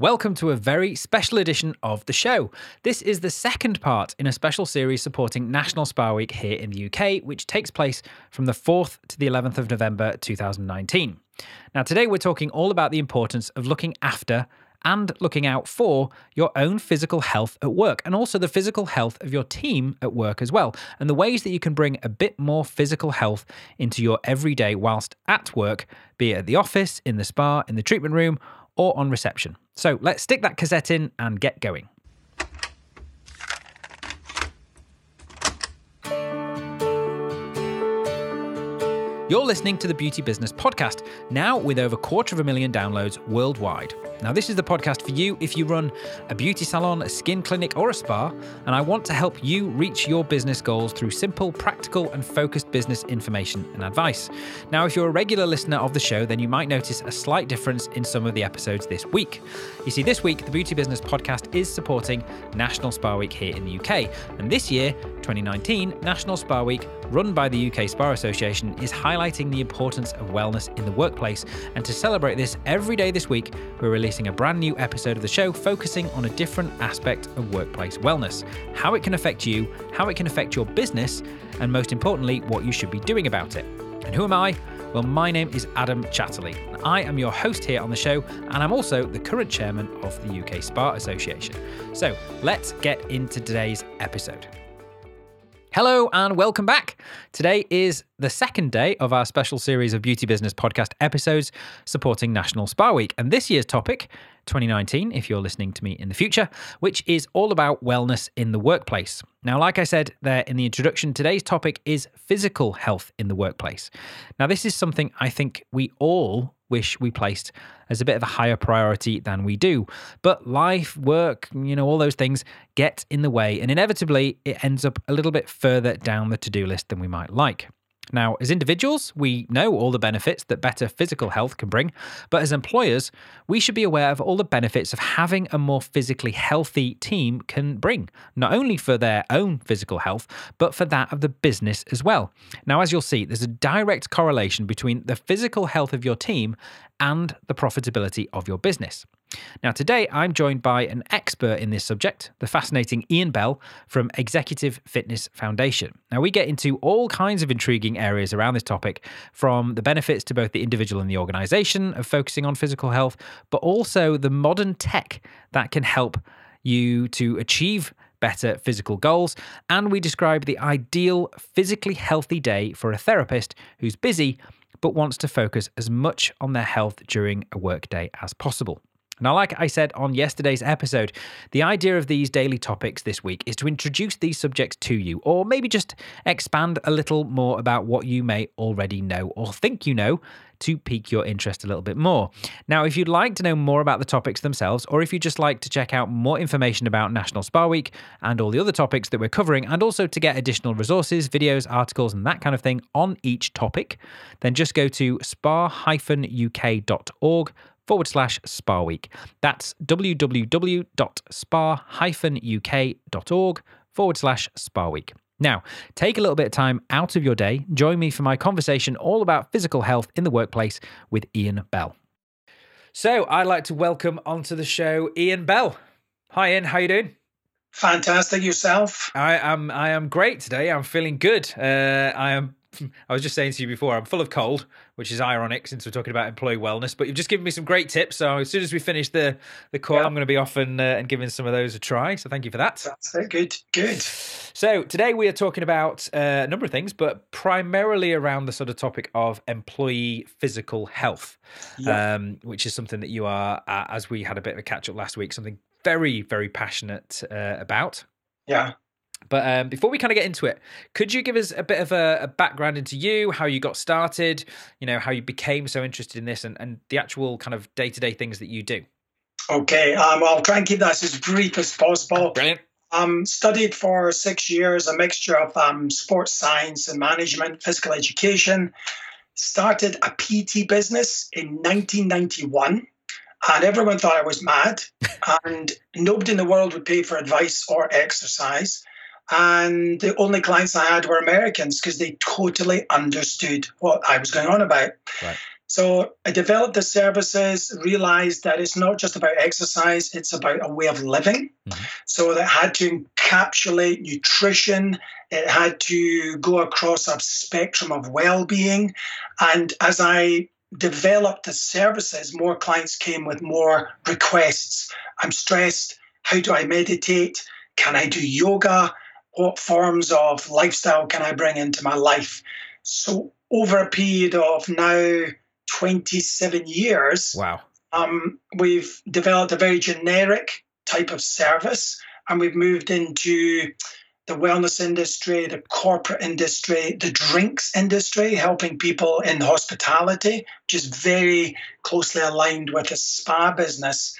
Welcome to a very special edition of the show. This is the second part in a special series supporting National Spa Week here in the UK, which takes place from the 4th to the 11th of November 2019. Now, today we're talking all about the importance of looking after and looking out for your own physical health at work and also the physical health of your team at work as well, and the ways that you can bring a bit more physical health into your everyday whilst at work, be it at the office, in the spa, in the treatment room, or on reception. So let's stick that cassette in and get going. You're listening to the Beauty Business Podcast, now with over a quarter of a million downloads worldwide. Now, this is the podcast for you if you run a beauty salon, a skin clinic, or a spa, and I want to help you reach your business goals through simple, practical, and focused business information and advice. Now, if you're a regular listener of the show, then you might notice a slight difference in some of the episodes this week. You see, this week, the Beauty Business Podcast is supporting National Spa Week here in the UK, and this year, 2019, National Spa Week, run by the UK Spa Association, is highlighting the importance of wellness in the workplace. And to celebrate this, every day this week, we're releasing a brand new episode of the show focusing on a different aspect of workplace wellness, how it can affect you, how it can affect your business, and most importantly, what you should be doing about it. And who am I? Well, my name is Adam Chatterley. I am your host here on the show, and I'm also the current chairman of the UK Spa Association. So let's get into today's episode. Hello and welcome back. Today is the second day of our special series of Beauty Business podcast episodes supporting National Spa Week. And this year's topic, 2019, if you're listening to me in the future, which is all about wellness in the workplace. Now, like I said there in the introduction, today's topic is physical health in the workplace. Now, this is something I think we all wish we placed as a bit of a higher priority than we do. But life, work, you know, all those things get in the way, and inevitably it ends up a little bit further down the to do list than we might like. Now, as individuals, we know all the benefits that better physical health can bring, but as employers, we should be aware of all the benefits of having a more physically healthy team can bring, not only for their own physical health, but for that of the business as well. Now, as you'll see, there's a direct correlation between the physical health of your team and the profitability of your business. Now, today I'm joined by an expert in this subject, the fascinating Iain Bell from Executive Fitness Foundation. Now, we get into all kinds of intriguing areas around this topic, from the benefits to both the individual and the organization of focusing on physical health, but also the modern tech that can help you to achieve better physical goals. And we describe the ideal physically healthy day for a therapist who's busy but wants to focus as much on their health during a workday as possible. Now, like I said on yesterday's episode, the idea of these daily topics this week is to introduce these subjects to you, or maybe just expand a little more about what you may already know or think you know to pique your interest a little bit more. Now, if you'd like to know more about the topics themselves, or if you'd just like to check out more information about National Spa Week and all the other topics that we're covering, and also to get additional resources, videos, articles, and that kind of thing on each topic, then just go to spa-uk.org forward slash spa week. That's www.spa-uk.org forward slash spa week. Now, take a little bit of time out of your day. Join me for my conversation all about physical health in the workplace with Iain Bell. So, I'd like to welcome onto the show Iain Bell. Hi, Iain. How you doing? Fantastic yourself. I am. I am great today. I'm feeling good. Uh, I am I was just saying to you before, I'm full of cold, which is ironic since we're talking about employee wellness. But you've just given me some great tips. So as soon as we finish the the call, yeah. I'm going to be off and, uh, and giving some of those a try. So thank you for that. That's it. Good, good. So today we are talking about uh, a number of things, but primarily around the sort of topic of employee physical health, yeah. um, which is something that you are, uh, as we had a bit of a catch up last week, something very, very passionate uh, about. Yeah. But um, before we kind of get into it, could you give us a bit of a, a, background into you, how you got started, you know, how you became so interested in this, and, and the actual kind of day to day things that you do? Okay, um, I'll try and keep that as brief as possible. Brilliant. Um, studied for six years, a mixture of um, sports science and management, physical education. Started a PT business in 1991 and everyone thought I was mad, and nobody in the world would pay for advice or exercise. And the only clients I had were Americans because they totally understood what I was going on about. Right. So I developed the services, realized that it's not just about exercise, it's about a way of living. Mm-hmm. So that had to encapsulate nutrition, it had to go across a spectrum of well being. And as I developed the services, more clients came with more requests. I'm stressed. How do I meditate? Can I do yoga? What forms of lifestyle can I bring into my life? So, over a period of now 27 years, wow, um, we've developed a very generic type of service and we've moved into the wellness industry, the corporate industry, the drinks industry, helping people in hospitality, which is very closely aligned with a spa business.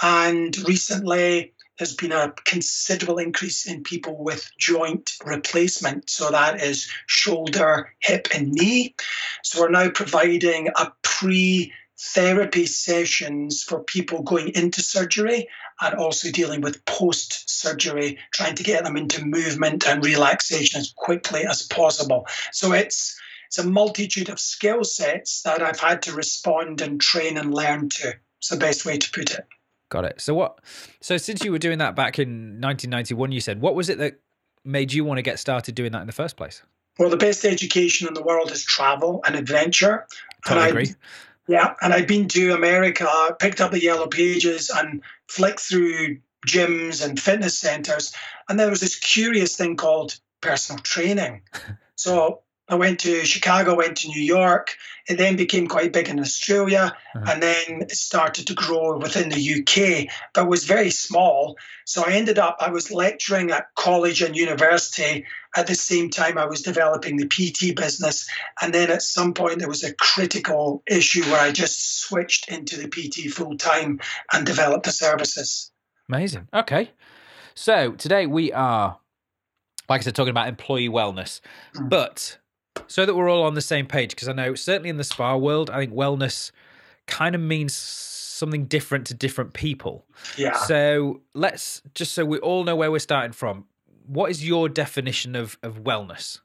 And recently, there's been a considerable increase in people with joint replacement. So that is shoulder, hip, and knee. So we're now providing a pre therapy sessions for people going into surgery and also dealing with post surgery, trying to get them into movement and relaxation as quickly as possible. So it's it's a multitude of skill sets that I've had to respond and train and learn to. It's the best way to put it. Got it. So what? So since you were doing that back in 1991, you said what was it that made you want to get started doing that in the first place? Well, the best education in the world is travel and adventure. Totally and agree. Yeah, and I'd been to America, picked up the yellow pages, and flicked through gyms and fitness centers, and there was this curious thing called personal training. So I went to Chicago, went to New York. It then became quite big in Australia uh-huh. and then it started to grow within the UK, but was very small. So I ended up, I was lecturing at college and university at the same time I was developing the PT business. And then at some point, there was a critical issue where I just switched into the PT full time and developed the services. Amazing. Okay. So today we are, like I said, talking about employee wellness, mm. but so that we're all on the same page because I know certainly in the spa world, I think wellness kind of means something different to different people. Yeah. So let's just so we all know where we're starting from. What is your definition of of wellness?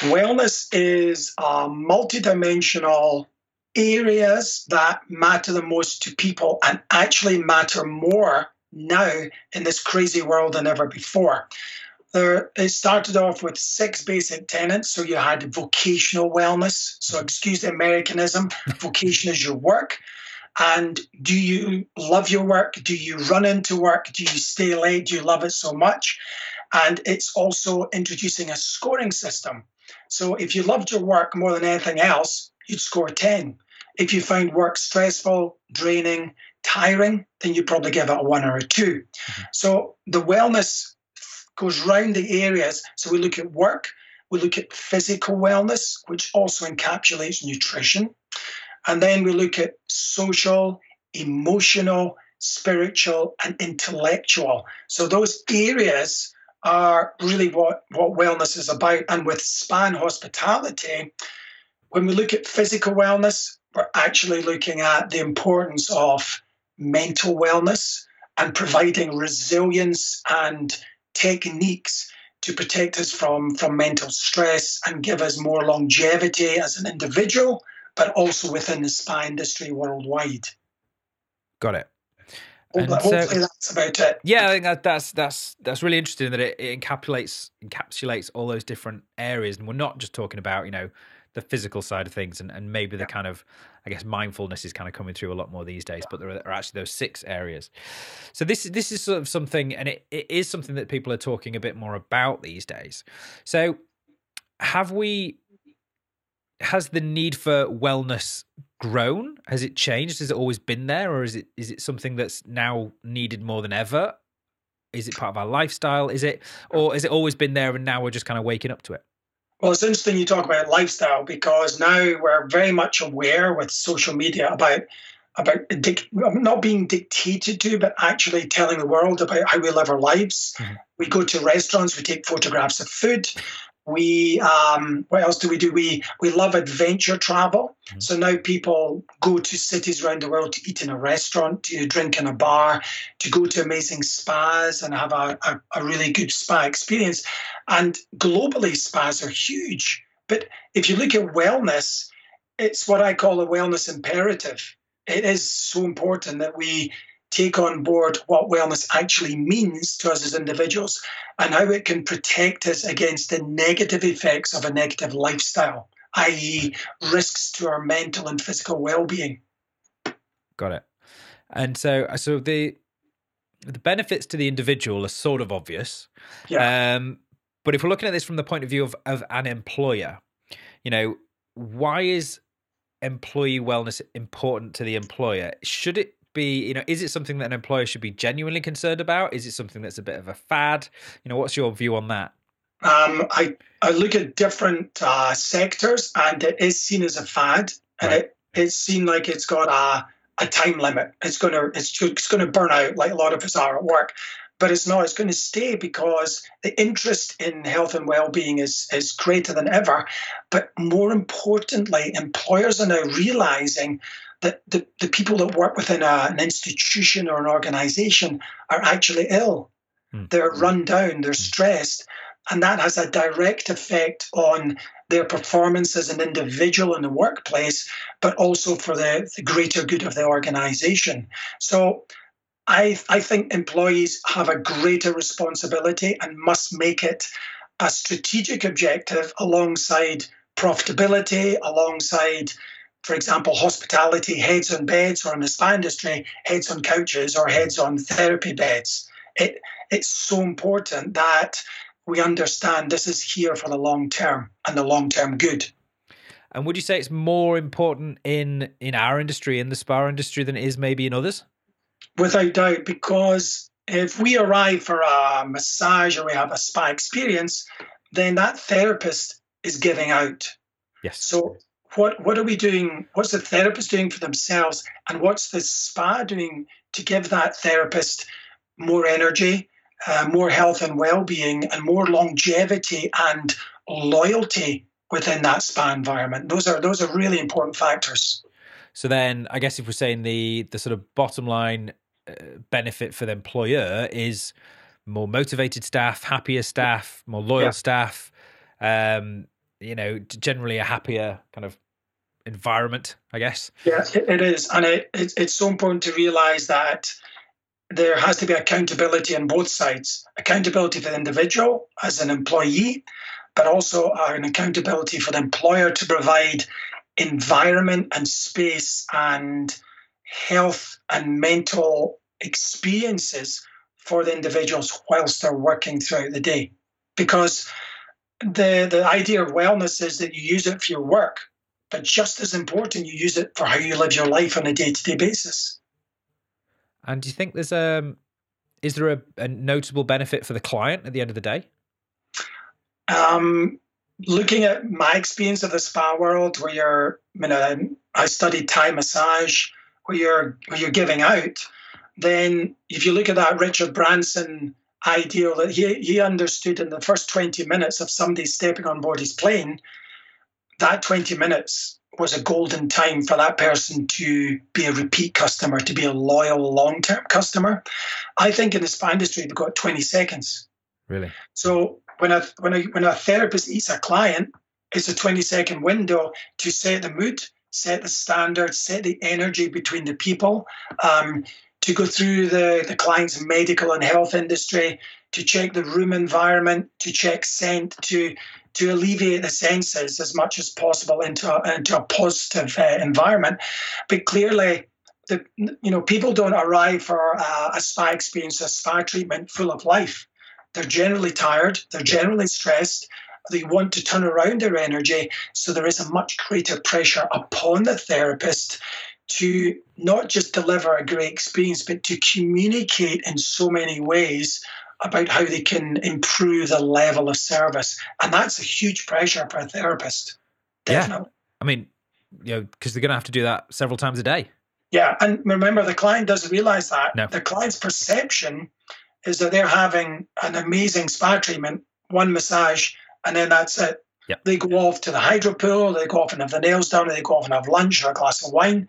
Wellness is a multidimensional areas that matter the most to people and actually matter more now in this crazy world than ever before. There, it started off with six basic tenets. So you had vocational wellness. So excuse the Americanism. Vocation is your work. And do you love your work? Do you run into work? Do you stay late? Do you love it so much? And it's also introducing a scoring system. So if you loved your work more than anything else, you'd score 10. If you find work stressful, draining, tiring, then you probably give it a one or a 2 mm-hmm. So the wellness goes round the areas. So we look at work, we look at physical wellness, which also encapsulates nutrition. And then we look at social, emotional, spiritual, and intellectual. So those areas are really what, what wellness is about. And with span hospitality, when we look at physical wellness, we're actually looking at the importance of mental wellness and providing resilience and techniques to protect us from, from mental stress and give us more longevity as an individual, but also within the spa industry worldwide. Got it. And hopefully so, that's about it. Yeah, I think that, that's that's that's really interesting that it, it encapsulates encapsulates all those different areas, and we're not just talking about you know the physical side of things and, and maybe the kind of I guess mindfulness is kind of coming through a lot more these days, but there are, actually those six areas. So this is this is sort of something and it, it is something that people are talking a bit more about these days. So have we has the need for wellness grown? Has it changed? Has it always been there or is it is it something that's now needed more than ever? Is it part of our lifestyle? Is it or has it always been there and now we're just kind of waking up to it? Well, it's interesting you talk about lifestyle because now we're very much aware with social media about about dic- not being dictated to, but actually telling the world about how we live our lives. Mm-hmm. We go to restaurants, we take photographs of food, we um, what else do we do? We we love adventure travel. Mm-hmm. So now people go to cities around the world to eat in a restaurant, to drink in a bar, to go to amazing spas and have a, a, a really good spa experience. And globally, spas are huge. But if you look at wellness, it's what I call a wellness imperative. It is so important that we take on board what wellness actually means to us as individuals and how it can protect us against the negative effects of a negative lifestyle, i.e., risks to our mental and physical well-being. Got it. And so, so the the benefits to the individual are sort of obvious. Yeah. Um, but if we're looking at this from the point of view of, of an employer, you know, why is employee wellness important to the employer? Should it be, you know, is it something that an employer should be genuinely concerned about? Is it something that's a bit of a fad? You know, what's your view on that? Um, I, I look at different uh, sectors and it is seen as a fad and right. it, it's seen like it's got a, a time limit. It's gonna it's, it's gonna burn out like a lot of us are at work. But it's not, it's going to stay because the interest in health and well-being is, is greater than ever. But more importantly, employers are now realizing that the, the people that work within a, an institution or an organization are actually ill. Mm. They're run down, they're hmm. stressed, and that has a direct effect on their performance as an individual in the workplace, but also for the, the greater good of the organization. So I, I think employees have a greater responsibility and must make it a strategic objective alongside profitability, alongside for example, hospitality heads on beds, or in the spa industry, heads on couches or heads on therapy beds. It, it's so important that we understand this is here for the long term and the long term good. And would you say it's more important in in our industry, in the spa industry, than it is maybe in others? Without doubt, because if we arrive for a massage or we have a spa experience, then that therapist is giving out. Yes. So what what are we doing? What's the therapist doing for themselves, and what's the spa doing to give that therapist more energy, uh, more health and well-being, and more longevity and loyalty within that spa environment? Those are those are really important factors. So then, I guess if we're saying the the sort of bottom line uh, benefit for the employer is more motivated staff, happier staff, more loyal yeah. staff. Um, you know, generally a happier kind of environment, I guess. Yeah, it is, and it, it, it's so important to realise that there has to be accountability on both sides: accountability for the individual as an employee, but also uh, an accountability for the employer to provide environment and space and health and mental experiences for the individuals whilst they're working throughout the day. Because the the idea of wellness is that you use it for your work, but just as important, you use it for how you live your life on a day to day basis. And do you think there's a um, is there a, a, notable benefit for the client at the end of the day? Um, looking at my experience of the spa world, where you're, you know, I studied Thai massage, where you're where you're giving out. Then, if you look at that Richard Branson ideal that he he understood in the first 20 minutes of somebody stepping on board his plane, that 20 minutes was a golden time for that person to be a repeat customer, to be a loyal long term customer. I think in the spa industry, they've got 20 seconds. Really? So when a, when a, when a therapist eats a client, it's a 20 second window to set the mood, set the standard, set the energy between the people, um, to go through the, the client's medical and health industry, to check the room environment, to check scent, to to alleviate the senses as much as possible into a, into a positive uh, environment. But clearly, the you know people don't arrive for a, a spa experience, a spa treatment full of life. They're generally tired. They're generally stressed. They want to turn around their energy, so there is a much greater pressure upon the therapist to not just deliver a great experience, but to communicate in so many ways about how they can improve the level of service. And that's a huge pressure for a therapist. Definitely. Yeah. I mean, you know, because they're going to have to do that several times a day. Yeah. And remember, the client doesn't realize that. No. The client's perception is that they're having an amazing spa treatment, one massage, and then that's it. Yep. They go off to the hydro pool, they go off and have the nails done, they go off and have lunch or a glass of wine.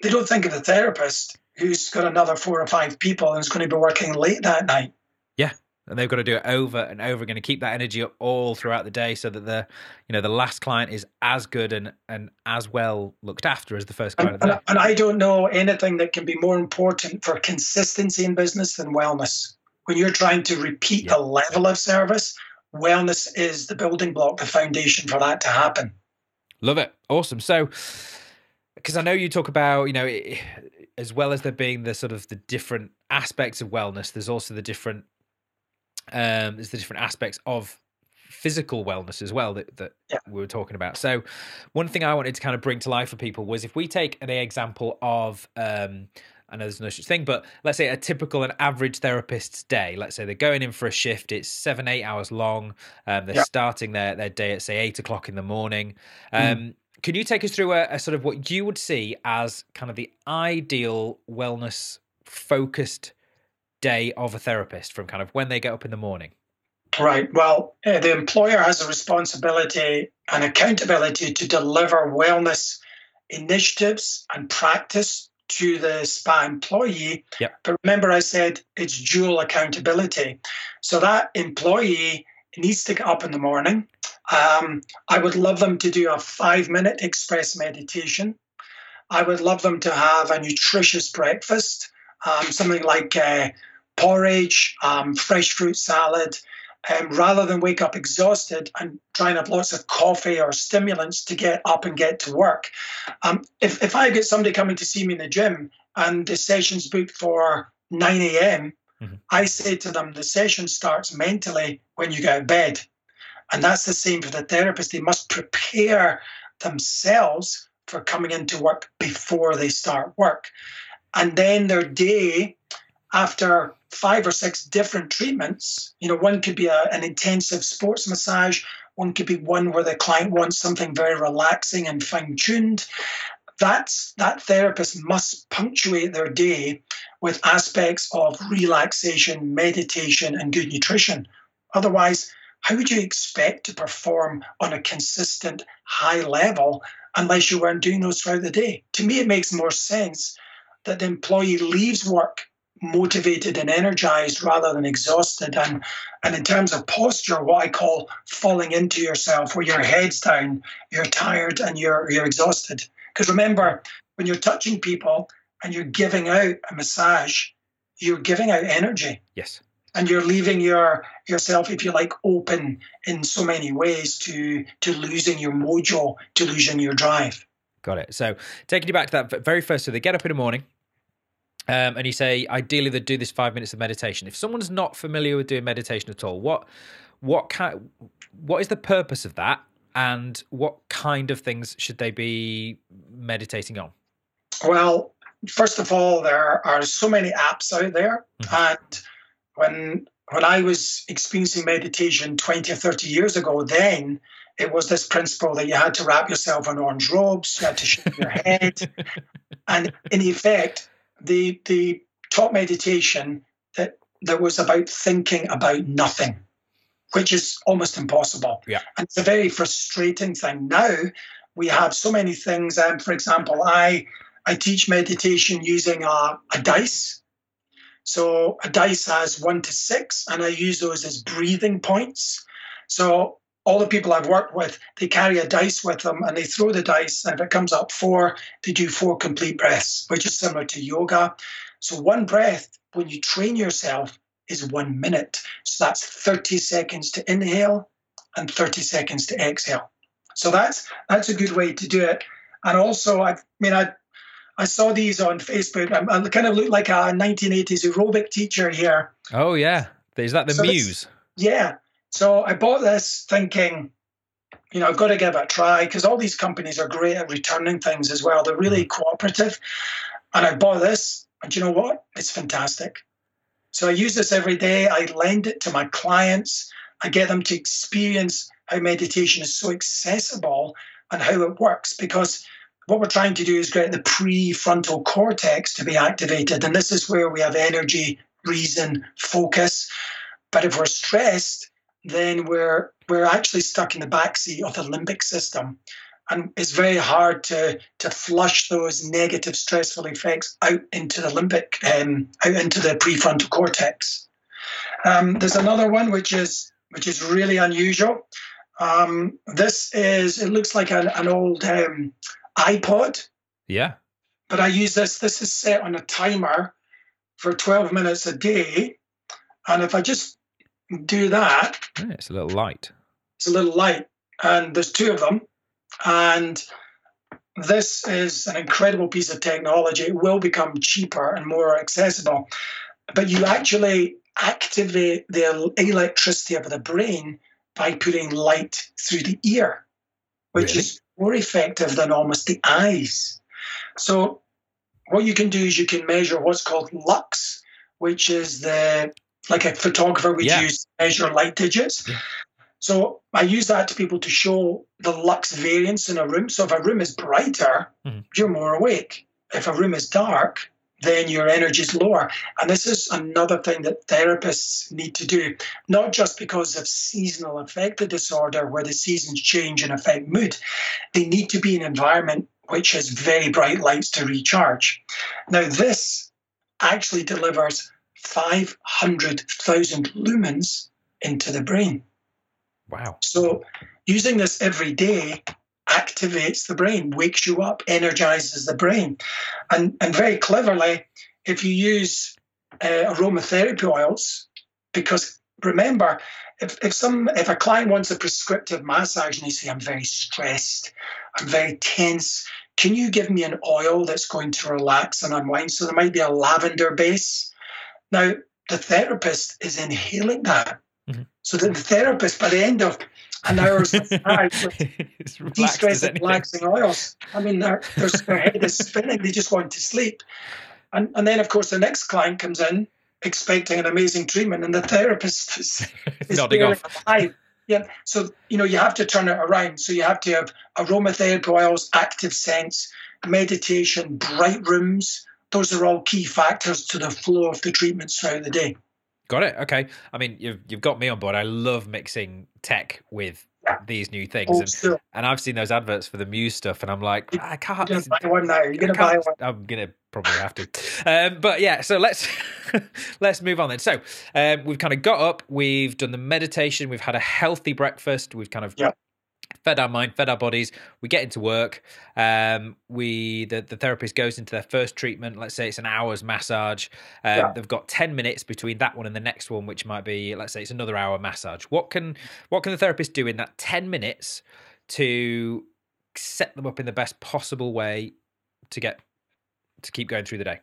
They don't think of the therapist who's got another four or five people and is going to be working late that night. And they've got to do it over and over again to keep that energy up all throughout the day, so that the you know the last client is as good and and as well looked after as the first client. And, and I don't know anything that can be more important for consistency in business than wellness. When you're trying to repeat yeah. a level of service, wellness is the building block, the foundation for that to happen. Love it. Awesome. So, because I know you talk about, you know, as well as there being the sort of the different aspects of wellness, there's also the different, um, there's the different aspects of physical wellness as well that, that yeah. we were talking about. So, one thing I wanted to kind of bring to life for people was if we take an example of, um, I know there's no such thing, but let's say a typical and average therapist's day. Let's say they're going in for a shift. It's seven, eight hours long. Um, they're starting their, their day at say eight o'clock in the morning. Mm. Um, mm. Can you take us through a, a, sort of what you would see as kind of the ideal wellness focused day of a therapist from kind of when they get up in the morning? Right. Well, uh, the employer has a responsibility and accountability to deliver wellness initiatives and practice to the spa employee. Yep. But remember, I said it's dual accountability. So that employee needs to get up in the morning. Um, I would love them to do a five minute express meditation. I would love them to have a nutritious breakfast, um, something like uh, porridge, um, fresh fruit salad, um, rather than wake up exhausted and trying and have lots of coffee or stimulants to get up and get to work. Um, if, if I get somebody coming to see me in the gym and the session's booked for 9 a.m., mm-hmm. I say to them, the session starts mentally when you get out of bed. And that's the same for the therapist. They must prepare themselves for coming into work before they start work. And then their day after five or six different treatments. You know, one could be a, an intensive sports massage, one could be one where the client wants something very relaxing and fine tuned. That's that therapist must punctuate their day with aspects of relaxation, meditation, and good nutrition. Otherwise, how would you expect to perform on a consistent high level unless you weren't doing those throughout the day? To me, it makes more sense that the employee leaves work motivated and energized rather than exhausted. And and in terms of posture, what I call falling into yourself, where your head's down, you're tired and you're you're exhausted. Because remember, when you're touching people and you're giving out a massage, you're giving out energy. Yes. And you're leaving your yourself, if you like, open in so many ways to to losing your mojo, to losing your drive. Got it. So taking you back to that very first, so they get up in the morning, um, and you say ideally they do this five minutes of meditation. If someone's not familiar with doing meditation at all, what what kind what is the purpose of that, and what kind of things should they be meditating on? Well, first of all, there are so many apps out there, mm-hmm. and when when I was experiencing meditation 20 or 30 years ago, then it was this principle that you had to wrap yourself in orange robes, you had to shake your head. And in effect, the the top meditation that that was about thinking about nothing, which is almost impossible. Yeah. And it's a very frustrating thing. Now we have so many things. Um, for example, I I teach meditation using a, a dice. So a dice has one to six, and I use those as breathing points. So all the people I've worked with, they carry a dice with them and they throw the dice. And if it comes up four, they do four complete breaths, which is similar to yoga. So one breath, when you train yourself, is one minute. So that's 30 seconds to inhale and 30 seconds to exhale. So that's that's a good way to do it. And also, I mean, I I saw these on Facebook. I, I kind of look like a 1980s aerobic teacher here. Oh yeah, is that the so Muse? Yeah. So I bought this thinking, you know, I've got to give it a try because all these companies are great at returning things as well. They're really mm-hmm. cooperative. And I bought this, and you know what? It's fantastic. So I use this every day. I lend it to my clients. I get them to experience how meditation is so accessible and how it works because what we're trying to do is get the prefrontal cortex to be activated. And this is where we have energy, reason, focus. But if we're stressed, then we're we're actually stuck in the backseat of the limbic system. And it's very hard to to flush those negative stressful effects out into the limbic, um, out into the prefrontal cortex. Um, there's another one which is which is really unusual. Um, this is it looks like an, an old um, iPod. Yeah. But I use this. This is set on a timer for 12 minutes a day, and if I just do that, yeah, it's a little light. It's a little light, and there's two of them, and this is an incredible piece of technology. It will become cheaper and more accessible, but you actually activate the electricity of the brain by putting light through the ear, which really? is more effective than almost the eyes. So, what you can do is you can measure what's called lux, which is the like a photographer would yeah. use measure light digits. Yeah. So I use that to people to show the lux variance in a room. So if a room is brighter, mm-hmm. you're more awake. If a room is dark, then your energy is lower. And this is another thing that therapists need to do, not just because of seasonal affective disorder, where the seasons change and affect mood. They need to be in an environment which has very bright lights to recharge. Now, this actually delivers 500,000 lumens into the brain. Wow. So using this every day activates the brain, wakes you up, energizes the brain. And, and very cleverly, if you use uh, aromatherapy oils, because remember, if, if some if a client wants a prescriptive massage and they say, I'm very stressed, I'm very tense, can you give me an oil that's going to relax and unwind? So there might be a lavender base. Now, the therapist is inhaling that. Mm-hmm. So the therapist, by the end of an hour's massage with de-stress and relaxing oils, I mean, their, their head is spinning. They just want to sleep. And, and then, of course, the next client comes in expecting an amazing treatment, and the therapist is, is nodding off. Alive. Yeah. So, you know, you have to turn it around. So you have to have aromatherapy oils, active scents, meditation, bright rooms. Those are all key factors to the flow of the treatments throughout the day. Got it. Okay. I mean, you've you've got me on board. I love mixing tech with these new things, oh, and, sure. and I've seen those adverts for the Muse stuff, and I'm like, I can't. Buy one now. You're gonna buy one. I'm gonna probably have to. Um, but yeah, so let's let's move on then. So um, we've kind of got up, we've done the meditation, we've had a healthy breakfast, we've kind of yeah fed our mind, fed our bodies. We get into work. Um, we the, the therapist goes into their first treatment. Let's say it's an hour's massage. Um, yeah. They've got ten minutes between that one and the next one, which might be let's say it's another hour massage. What can what can the therapist do in that ten minutes to set them up in the best possible way to get to keep going through the day?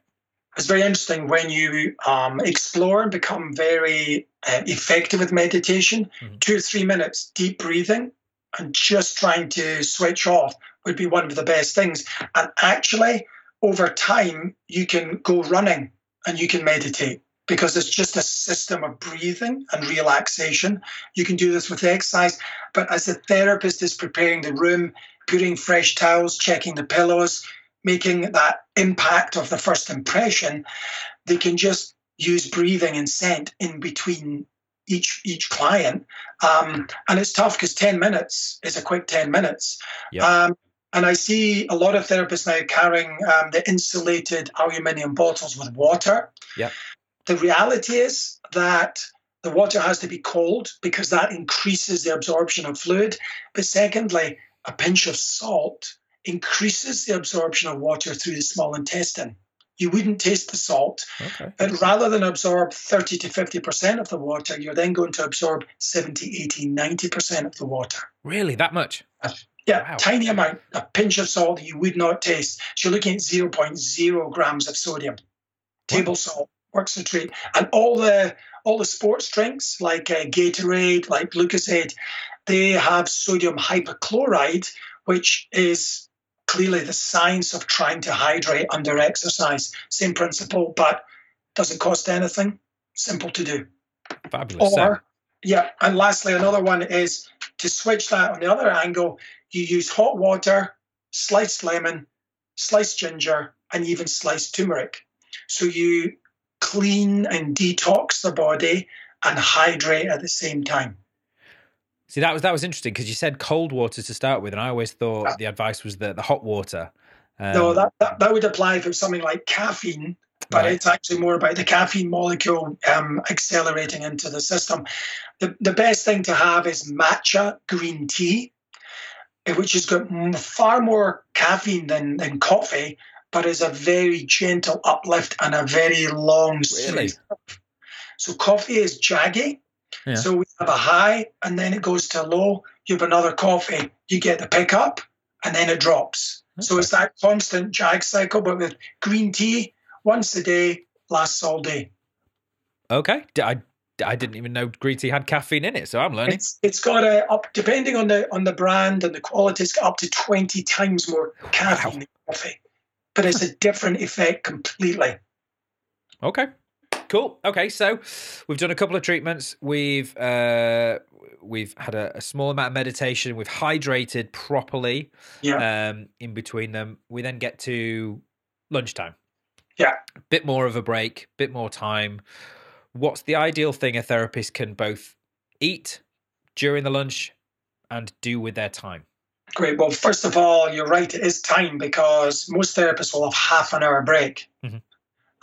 It's very interesting when you um, explore and become very uh, effective with meditation. Mm-hmm. Two or three minutes deep breathing and just trying to switch off would be one of the best things. And actually, over time, you can go running and you can meditate because it's just a system of breathing and relaxation. You can do this with exercise, but as the therapist is preparing the room, putting fresh towels, checking the pillows, making that impact of the first impression, they can just use breathing and scent in between each each client, um, and it's tough because ten minutes is a quick ten minutes. Yep. Um, and I see a lot of therapists now carrying um, the insulated aluminium bottles with water. Yeah. The reality is that the water has to be cold because that increases the absorption of fluid. But secondly, a pinch of salt increases the absorption of water through the small intestine you wouldn't taste the salt. Okay. But rather than absorb 30 to 50% of the water, you're then going to absorb 70, 80, 90% of the water. Really? That much? Uh, yeah, wow. tiny amount, a pinch of salt you would not taste. So you're looking at 0.0 grams of sodium. Table salt works the treat. And all the all the sports drinks like uh, Gatorade, like Lucozade, they have sodium hypochlorite, which is clearly the science of trying to hydrate under exercise. Same principle, but doesn't cost anything. Simple to do. Fabulous. Or, yeah, and lastly, another one is to switch that on the other angle, you use hot water, sliced lemon, sliced ginger, and even sliced turmeric. So you clean and detox the body and hydrate at the same time. See, that was that was interesting because you said cold water to start with, and I always thought the advice was the the hot water. Um, no, that, that that would apply for something like caffeine. but Right. it's actually more about the caffeine molecule um, accelerating into the system. The, the best thing to have is matcha green tea, eh, which has got far more caffeine than, than coffee, but is a very gentle uplift and a very long Really? So coffee is jaggy. Yeah. So we have a high and then it goes to low. You have another coffee, you get the pickup, and then it drops. So it's that constant jag cycle, but with green tea, once a day, lasts all day. Okay. I, I didn't even know green tea had caffeine in it, so I'm learning. It's it's got a up depending on the on the brand and the quality, it's got up to twenty times more caffeine Wow. than coffee. But it's a different effect completely. Okay. Cool. Okay, so we've done a couple of treatments. We've uh, we've had a, a small amount of meditation. We've hydrated properly. Yeah. Um, in between them, we then get to lunchtime. Yeah. Bit more of a break. Bit more time. What's the ideal thing a therapist can both eat during the lunch and do with their time? Great. Well, first of all, you're right. It is time because most therapists will have half an hour break. Mhm.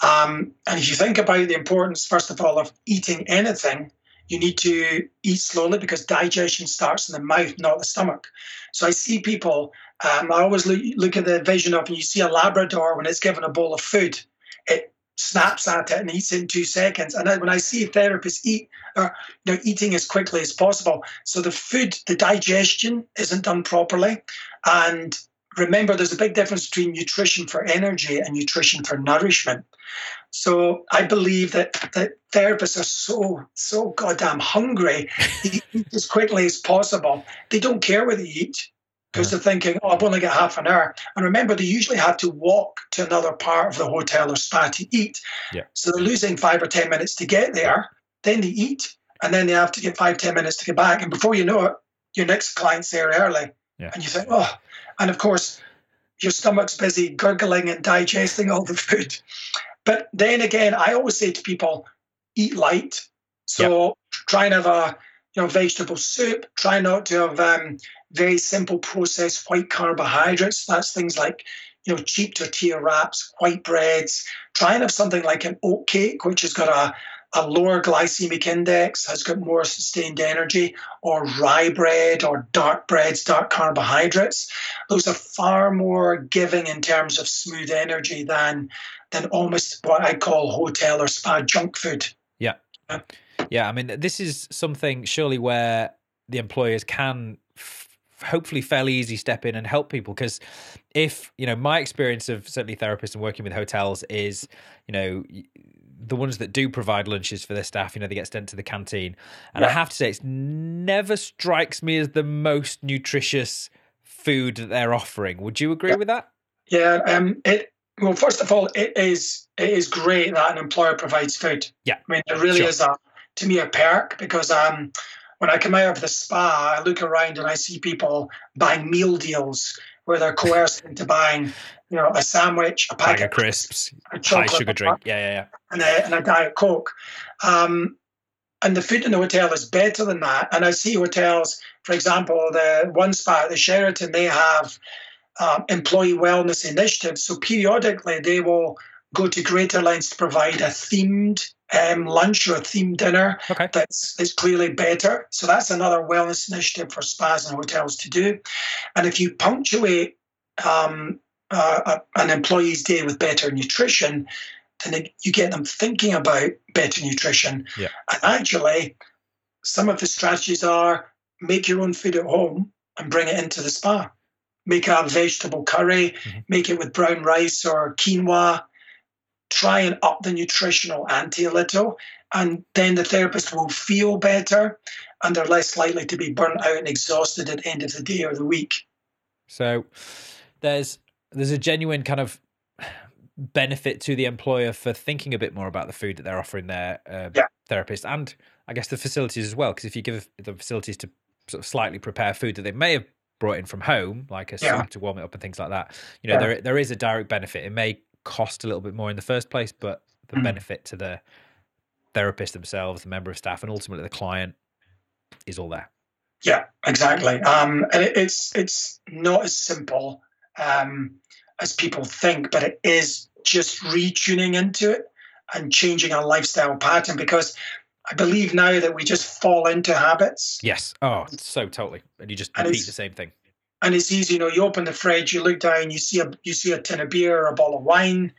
Um, and if you think about the importance, first of all, of eating anything, you need to eat slowly because digestion starts in the mouth, not the stomach. So I see people. Um, I always look, look at the vision of when you see a Labrador when it's given a bowl of food, it snaps at it and eats it in two seconds. And when I see therapists eat, or you know, eating as quickly as possible, so the food, the digestion isn't done properly. And remember, there's a big difference between nutrition for energy and nutrition for nourishment. So I believe that, that therapists are so, so goddamn hungry, as quickly as possible. They don't care what they eat because they're thinking, oh, I've only got half an hour. And remember, they usually have to walk to another part of the hotel or spa to eat. Yeah. So they're losing five or 10 minutes to get there. Then they eat, and then they have to get five, 10 minutes to get back. And before you know it, your next client's there early. Yeah. And you think, oh, and of course, your stomach's busy gurgling and digesting all the food. But then again, I always say to people, eat light. So try and have a you know vegetable soup. Try not to have um, very simple processed white carbohydrates. That's things like you know cheap tortilla wraps, white breads. Try and have something like an oat cake, which has got a a lower glycemic index, has got more sustained energy, or rye bread or dark breads, dark carbohydrates. Those are far more giving in terms of smooth energy than than almost what I call hotel or spa junk food. Yeah, Yeah. I mean, this is something surely where the employers can f- hopefully fairly easy step in and help people because if you know my experience of certainly therapists and working with hotels is you know the ones that do provide lunches for their staff you know they get sent to the canteen and i have to say it's never strikes me as the most nutritious food that they're offering would you agree Yeah. with that Yeah, um, it well, first of all, it is it is great that an employer provides food. Yeah. I mean, it really Sure. is a to me a perk because um, when I come out of the spa, I look around and I see people buying meal deals where they're coerced into buying, you know, a sandwich, a packet of crisps a high sugar drink yeah yeah yeah and a, and a diet coke. Um, and the food in the hotel is better than that. And I see hotels, for example, the one spa at the Sheraton, they have um, employee wellness initiatives. So periodically, they will go to greater lengths to provide a themed um, lunch or a themed dinner okay that's, that's clearly better. So that's another wellness initiative for spas and hotels to do. And if you punctuate um, uh, an employee's day with better nutrition, then you get them thinking about better nutrition. Yeah. And actually, some of the strategies are make your own food at home and bring it into the spa. Make a vegetable curry, Mhm. make it with brown rice or quinoa. Try and up the nutritional ante a little, and then the therapist will feel better and they're less likely to be burnt out and exhausted at the end of the day or the week. So there's there's a genuine kind of benefit to the employer for thinking a bit more about the food that they're offering their uh, Yeah. therapist and I guess the facilities as well. Because if you give the facilities to sort of slightly prepare food that they may have brought in from home, like a Yeah. soup to warm it up and things like that, you know, Yeah. there there is a direct benefit. It may cost a little bit more in the first place, but the Mm. benefit to the therapist themselves, the member of staff, and ultimately the client is all there. Yeah, exactly. Um, and it, it's it's not as simple um, as people think, but it is just retuning into it and changing our lifestyle pattern because I believe now that we just fall into habits. Yes. Oh, so totally. And you just And repeat the same thing. And it's easy. You know, you open the fridge, you look down, you see a you see a tin of beer or a bottle of wine.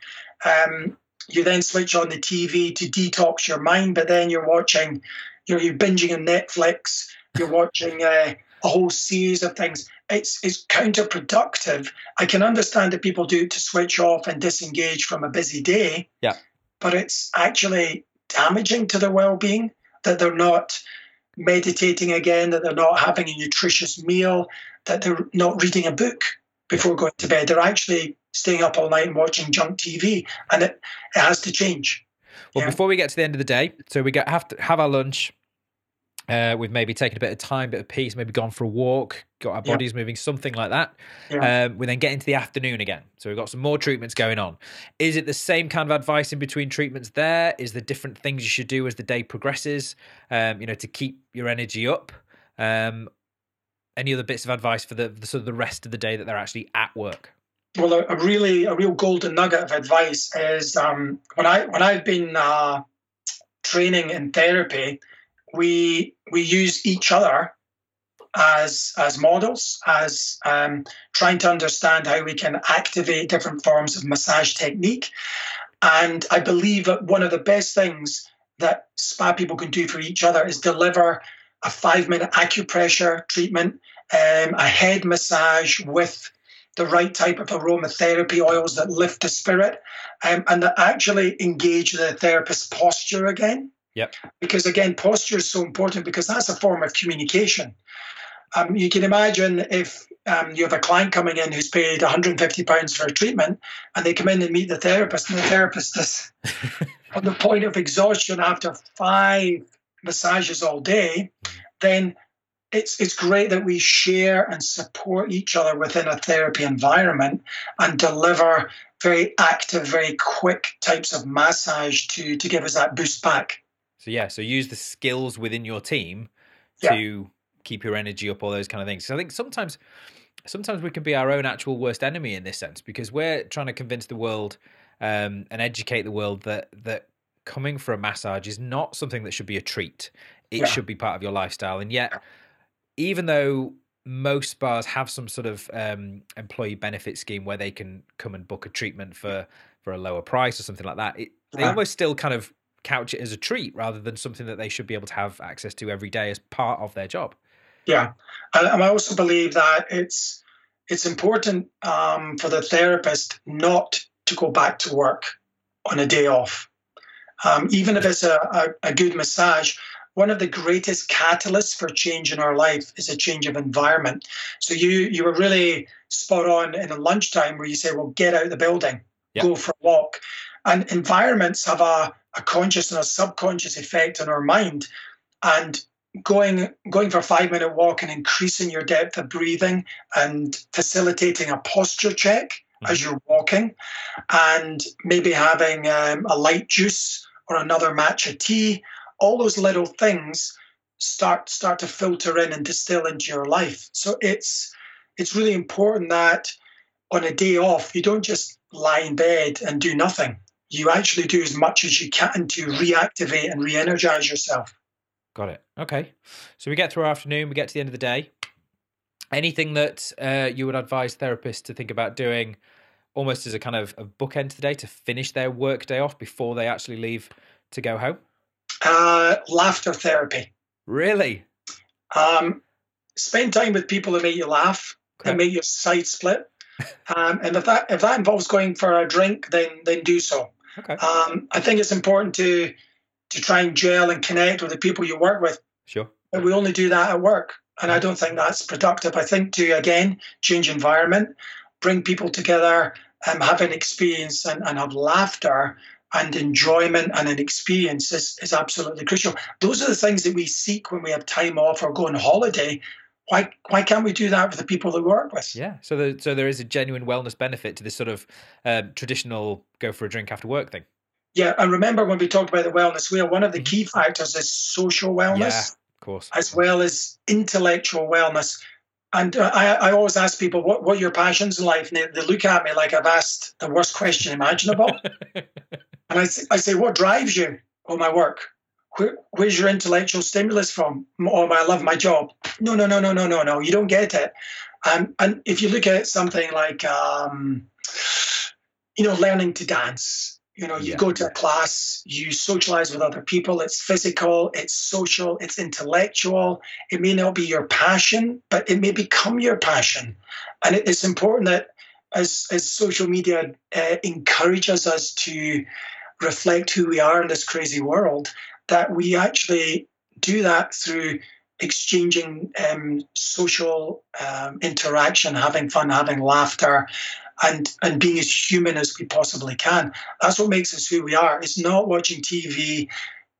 Um, you then switch on the TV to detox your mind, but then you're watching, you know, you're binging on Netflix. You're watching uh, a whole series of things. It's it's counterproductive. I can understand that people do it to switch off and disengage from a busy day. Yeah. But it's actually damaging to their well-being that they're not meditating again, that they're not having a nutritious meal, that they're not reading a book before going to bed. They're actually staying up all night and watching junk TV, and it, it has to change. Well, Yeah. before we get to the end of the day, so we get have to have our lunch. Uh, we've maybe taken a bit of time, bit of peace, maybe gone for a walk, got our Yeah. bodies moving, something like that. Yeah. Um, we then get into the afternoon again. So we've got some more treatments going on. Is it the same kind of advice in between treatments there? Is there different things you should do as the day progresses, um, you know, to keep your energy up? Um, any other bits of advice for the, the sort of the rest of the day that they're actually at work? Well, a, a really a real golden nugget of advice is um, when I when I've been uh, training in therapy, we we use each other as as models, as um, trying to understand how we can activate different forms of massage technique. And I believe that one of the best things that spa people can do for each other is deliver a five minute acupressure treatment, um, a head massage with the right type of aromatherapy oils that lift the spirit um, and that actually engage the therapist's posture again. Yep. Because again, posture is so important because that's a form of communication. Um, you can imagine if um, you have a client coming in who's paid 150 pounds for a treatment, and they come in and meet the therapist, and the therapist is on the point of exhaustion after five massages all day, then it's it's great that we share and support each other within a therapy environment and deliver very active, very quick types of massage to to give us that boost back. So yeah, so use the skills within your team Yeah. to keep your energy up, all those kind of things. So I think sometimes, sometimes we can be our own actual worst enemy in this sense because we're trying to convince the world um, and educate the world that that coming for a massage is not something that should be a treat. It Yeah. should be part of your lifestyle, and yet, even though most spas have some sort of um, employee benefit scheme where they can come and book a treatment for for a lower price or something like that, it, they Yeah. almost still kind of couch it as a treat rather than something that they should be able to have access to every day as part of their job. Yeah, and I also believe that it's it's important um, for the therapist not to go back to work on a day off, um, even if it's a, a, a good massage. One of the greatest catalysts for change in our life is a change of environment. So you you were really spot on in the lunchtime where you say, "Well, get out of the building, Yeah. go for a walk," and environments have a, a conscious and a subconscious effect on our mind, and going going for a five minute walk and increasing your depth of breathing and facilitating a posture check as you're walking and maybe having um, a light juice or another matcha tea all those little things start start to filter in and distill into your life. So it's it's really important that on a day off you don't just lie in bed and do nothing you actually do as much as you can to reactivate and re-energize yourself Got it. Okay. So we get through our afternoon, we get to the end of the day. Anything that uh, you would advise therapists to think about doing almost as a kind of a bookend to the day to finish their work day off before they actually leave to go home? uh, laughter therapy Really? Um, spend time with people that make you laugh Okay. and make your side split. Um, and if that if that involves going for a drink, then then do so. Okay. Um, I think it's important to to try and gel and connect with the people you work with. Sure. But we only do that at work, and I don't think that's productive. I think to again change environment, bring people together, um, have an experience, and, and have laughter and enjoyment and an experience is, is absolutely crucial. Those are the things that we seek when we have time off or go on holiday. Why why can't we do that with the people that we work with? Yeah. So there, so there is a genuine wellness benefit to this sort of um, traditional go for a drink after work thing. Yeah, and remember when we talked about the wellness wheel, one of the Mhm. key factors is social wellness Yeah, of course. as well as intellectual wellness. And uh, I, I always ask people, what, what are your passions in life? And they, they look at me like I've asked the worst question imaginable. and I, I say, what drives you? Oh, my work. Where, where's your intellectual stimulus from? Oh, I love my job. No, no, no, no, no, no, no. You don't get it. Um, and if you look at something like, um, you know, learning to dance, you know, you yeah. go to a class, you socialize with other people. It's physical, it's social, it's intellectual. It may not be your passion, but it may become your passion. And it's important that as, as social media uh, encourages us to reflect who we are in this crazy world, that we actually do that through exchanging um, social um, interaction, having fun, having laughter, and and being as human as we possibly can. That's what makes us who we are. It's not watching TV,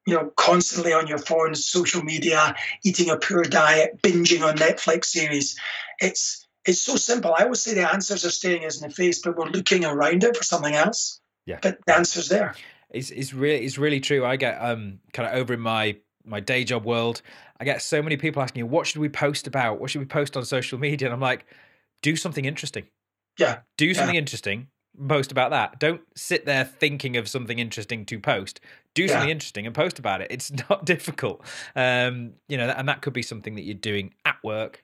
you know, constantly on your phone, social media, eating a poor diet, binging on Netflix series. It's it's so simple. I always say the answers are staring us in the face, but we're looking around it for something else. Yeah. But the answer's there. It's it's really it's really true. I get um kind of over in my my day job world, I get so many people asking you, what should we post about? What should we post on social media? And I'm like, do something interesting. Yeah. Do something yeah. interesting. Post about that. Don't sit there thinking of something interesting to post. Do yeah. something interesting and post about it. It's not difficult. Um, you know, and that could be something that you're doing at work,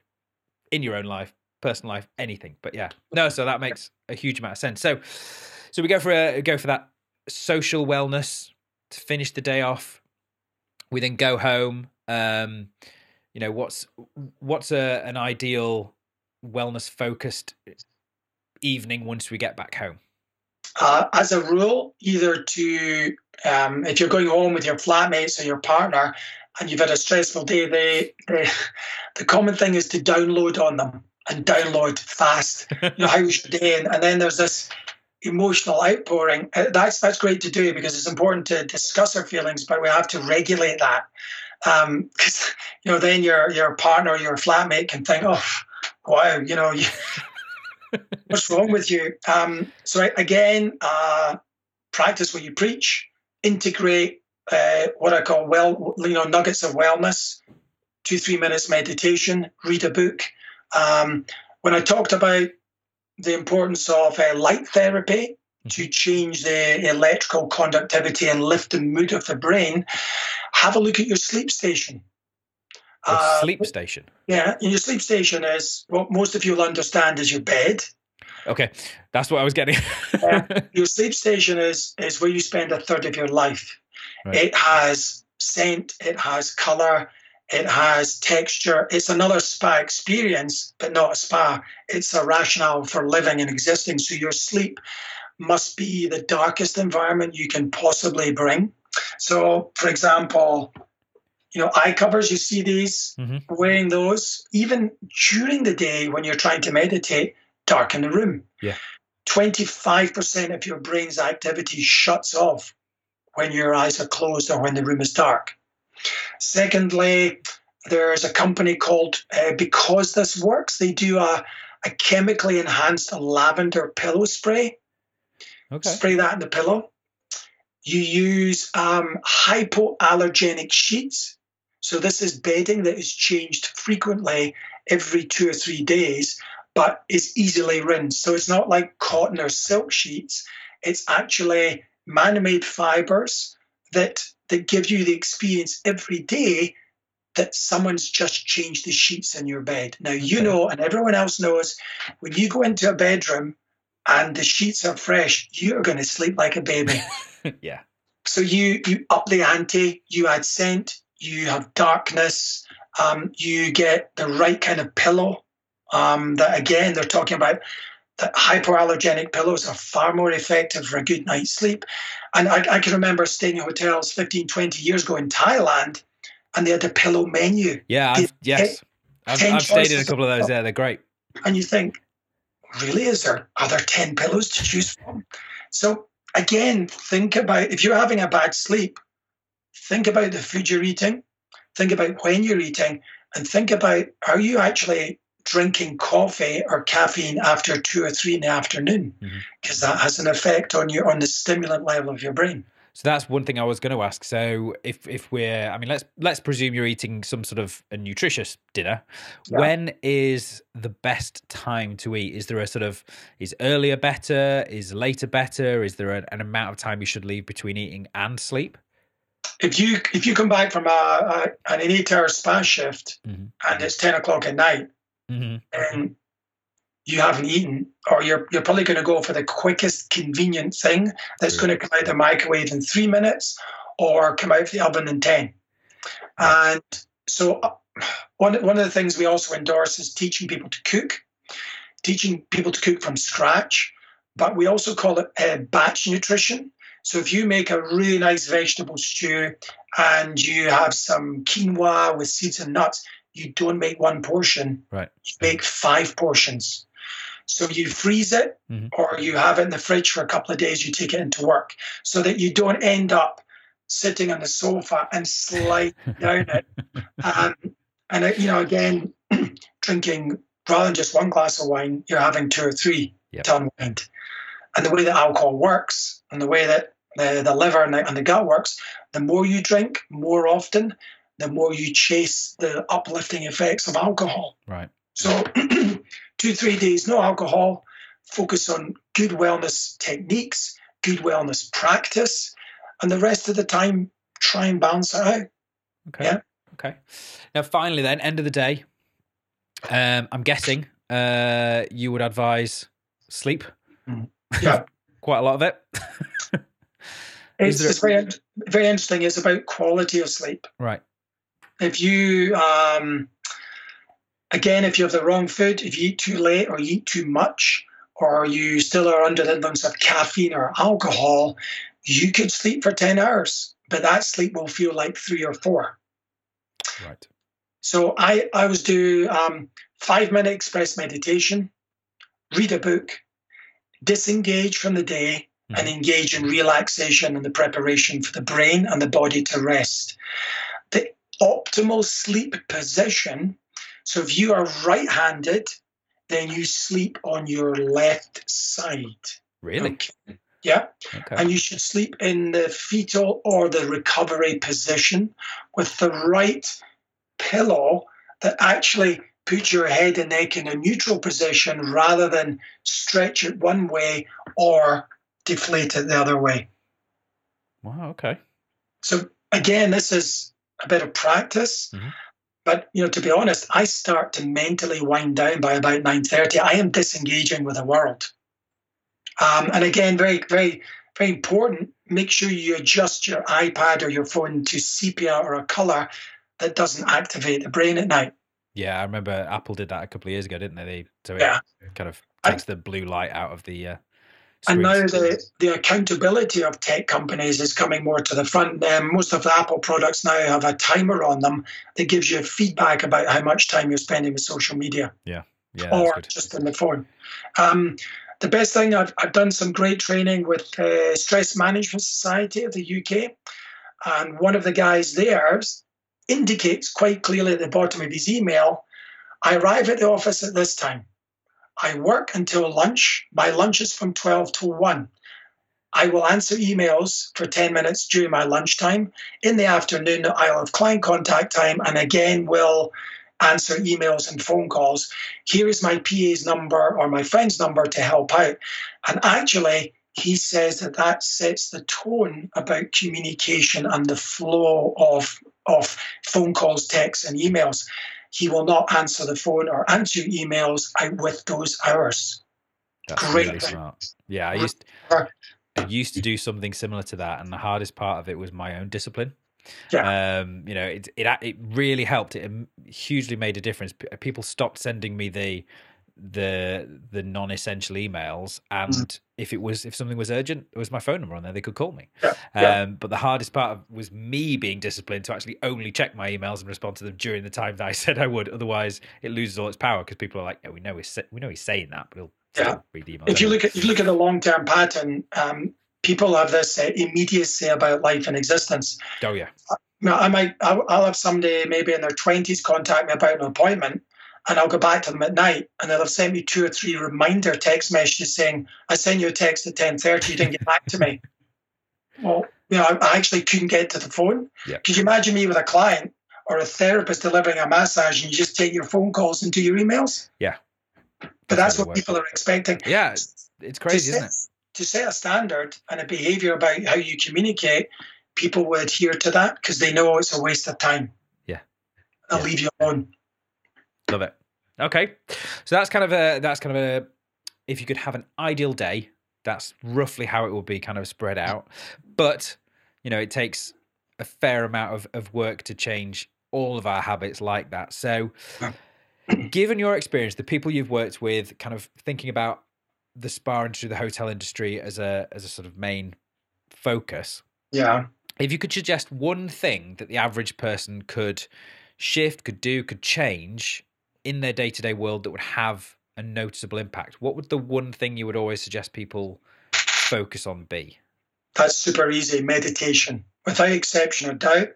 in your own life, personal life, anything. But yeah, no. So that makes a huge amount of sense. So, so we go for a go for that social wellness to finish the day off. We then go home. Um, you know, what's what's a an ideal wellness focused evening once we get back home? Uh, as a rule, either to um, if you're going home with your flatmates or your partner and you've had a stressful day, they, they, the common thing is to download on them and download fast. you know, how was your day? And, and then there's this emotional outpouring. Uh, that's that's great to do because it's important to discuss our feelings, but we have to regulate that because um, you know then your your partner, your flatmate can think, oh, wow, you know, you, what's wrong with you? Um, so again, uh, practice what you preach. Integrate uh, what I call well, you know, nuggets of wellness. Two three minutes meditation. Read a book. Um, when I talked about the importance of uh, light therapy to mm-hmm. change the electrical conductivity and lift the mood of the brain, have a look at your sleep station. Uh, sleep station. Yeah, your sleep station is what most of you will understand is your bed. Okay, that's what I was getting. your sleep station is is where you spend a third of your life. Right. It has scent, it has color, it has texture. It's another spa experience, but not a spa. It's a rationale for living and existing. So your sleep must be the darkest environment you can possibly bring. So, for example, you know, eye covers, you see these, mm-hmm. wearing those, even during the day when you're trying to meditate, darken the room. Yeah. 25% of your brain's activity shuts off when your eyes are closed or when the room is dark. Secondly, there's a company called uh, Because This Works. They do a, a chemically enhanced lavender pillow spray. Okay. Spray that in the pillow. You use um, hypoallergenic sheets. So this is bedding that is changed frequently every two or three days, but is easily rinsed. So it's not like cotton or silk sheets. It's actually man-made fibers that that give you the experience every day that someone's just changed the sheets in your bed. Now you know, and everyone else knows, when you go into a bedroom and the sheets are fresh, you are going to sleep like a baby. yeah. So you you up the ante, you add scent, you have darkness, um, you get the right kind of pillow. Um, that again, they're talking about that hypoallergenic pillows are far more effective for a good night's sleep. And I, I, can remember staying in hotels 15, 20 years ago in Thailand, and they had a pillow menu. Yeah, I've, yes. I've, I've stayed in a couple of those there. They're great. And you think, really, is there, are there 10 pillows to choose from? So again, think about, if you're having a bad sleep, think about the food you're eating, think about when you're eating, and think about are you actually drinking coffee or caffeine after two or three in the afternoon, because mm-hmm. that has an effect on your on the stimulant level of your brain. So that's one thing I was going to ask. So if if we're, I mean, let's let's presume you're eating some sort of a nutritious dinner. Yeah. When is the best time to eat? Is there a sort of is earlier better? Is later better? Is there an, an amount of time you should leave between eating and sleep? If you if you come back from a, a an eight hour spa shift mm-hmm. and it's ten o'clock at night, mm-hmm. and you haven't eaten, or you're you're probably going to go for the quickest, convenient thing that's going to come out the microwave in three minutes, or come out of the oven in ten. And so, uh, one one of the things we also endorse is teaching people to cook, teaching people to cook from scratch. But we also call it uh, batch nutrition. So if you make a really nice vegetable stew and you have some quinoa with seeds and nuts, you don't make one portion. Right. You make five portions. So you freeze it mm-hmm. or you have it in the fridge for a couple of days, you take it into work so that you don't end up sitting on the sofa and slide down it. Um, and, uh, you know, again, drinking rather than just one glass of wine, you're having two or three yep. to unwind. And the way that alcohol works and the way that the, the liver and the, and the gut works, the more you drink more often, the more you chase the uplifting effects of alcohol. Right. So two, three days, no alcohol, focus on good wellness techniques, good wellness practice, and the rest of the time, try and balance it out. Okay. Yeah. Okay. Now, finally, then, end of the day, um, I'm guessing uh, you would advise sleep. Mm. Yeah. Quite a lot of it. it's, it's very, very interesting. It's about quality of sleep. Right. If you um, Again, if you have the wrong food, if you eat too late or you eat too much, or you still are under the influence of caffeine or alcohol, you could sleep for 10 hours, but that sleep will feel like three or four. Right. So I, I always do um, five minute express meditation, read a book, disengage from the day, and engage in relaxation and the preparation for the brain and the body to rest. Optimal sleep position so if you are right handed, then you sleep on your left side. Really? Okay. Yeah. Okay. And you should sleep in the fetal or the recovery position with the right pillow that actually puts your head and neck in a neutral position rather than stretch it one way or deflate it the other way. Wow, okay. So again, this is a bit of practice. Mm-hmm. But you know, to be honest, I start to mentally wind down by about nine thirty. I am disengaging with the world. Um, and again, very, very, very important. Make sure you adjust your iPad or your phone to sepia or a color that doesn't activate the brain at night. Yeah, I remember Apple did that a couple of years ago, didn't they? They so it yeah. kind of takes I, the blue light out of the uh, and now the, the accountability of tech companies is coming more to the front. Um, most of the Apple products now have a timer on them that gives you feedback about how much time you're spending with social media. Yeah. Yeah, or just on the phone. Um, the best thing I've, I've done some great training with uh, Stress Management Society of the UK, and one of the guys there indicates quite clearly at the bottom of his email, "I arrive at the office at this time. I work until lunch. My lunch is from 12 to 1. I will answer emails for 10 minutes during my lunchtime. In the afternoon, I'll have client contact time and again will answer emails and phone calls. Here is my PA's number or my friend's number to help out. And actually, he says that that sets the tone about communication and the flow of, of phone calls, texts, and emails he will not answer the phone or answer emails out with those hours. That's Great. Really smart. Yeah, I used I used to do something similar to that, and the hardest part of it was my own discipline. Yeah. Um, you know, it it it really helped. It hugely made a difference. People stopped sending me the the the non-essential emails and mm. if it was if something was urgent it was my phone number on there they could call me yeah, yeah. um but the hardest part was me being disciplined to actually only check my emails and respond to them during the time that i said i would otherwise it loses all its power because people are like yeah we know he's we know he's saying that but he'll yeah. read emails if you look at you look at the long-term pattern um people have this uh, immediacy about life and existence oh yeah Now, I might I'll have somebody maybe in their 20s contact me about an appointment and I'll go back to them at night and they'll have sent me two or three reminder text messages saying, I sent you a text at 10.30, you didn't get back to me. Well, You know, I actually couldn't get to the phone. Yeah. Could you imagine me with a client or a therapist delivering a massage and you just take your phone calls into your emails? Yeah. But That's what people are expecting. Yeah, it's, it's crazy, to isn't it? To set a standard and a behavior about how you communicate, people will adhere to that because they know it's a waste of time. Yeah. They'll Yeah. leave you alone. Love it. Okay, so that's kind of a that's kind of a if you could have an ideal day, that's roughly how it will be kind of spread out. But you know, it takes a fair amount of, of work to change all of our habits like that. So, given your experience, the people you've worked with, kind of thinking about the spa industry, the hotel industry as a as a sort of main focus, Yeah. if you could suggest one thing that the average person could shift, could do, could change in their day to day world that would have a noticeable impact, what would the one thing you would always suggest people focus on be? That's super easy. Meditation. Without exception or doubt,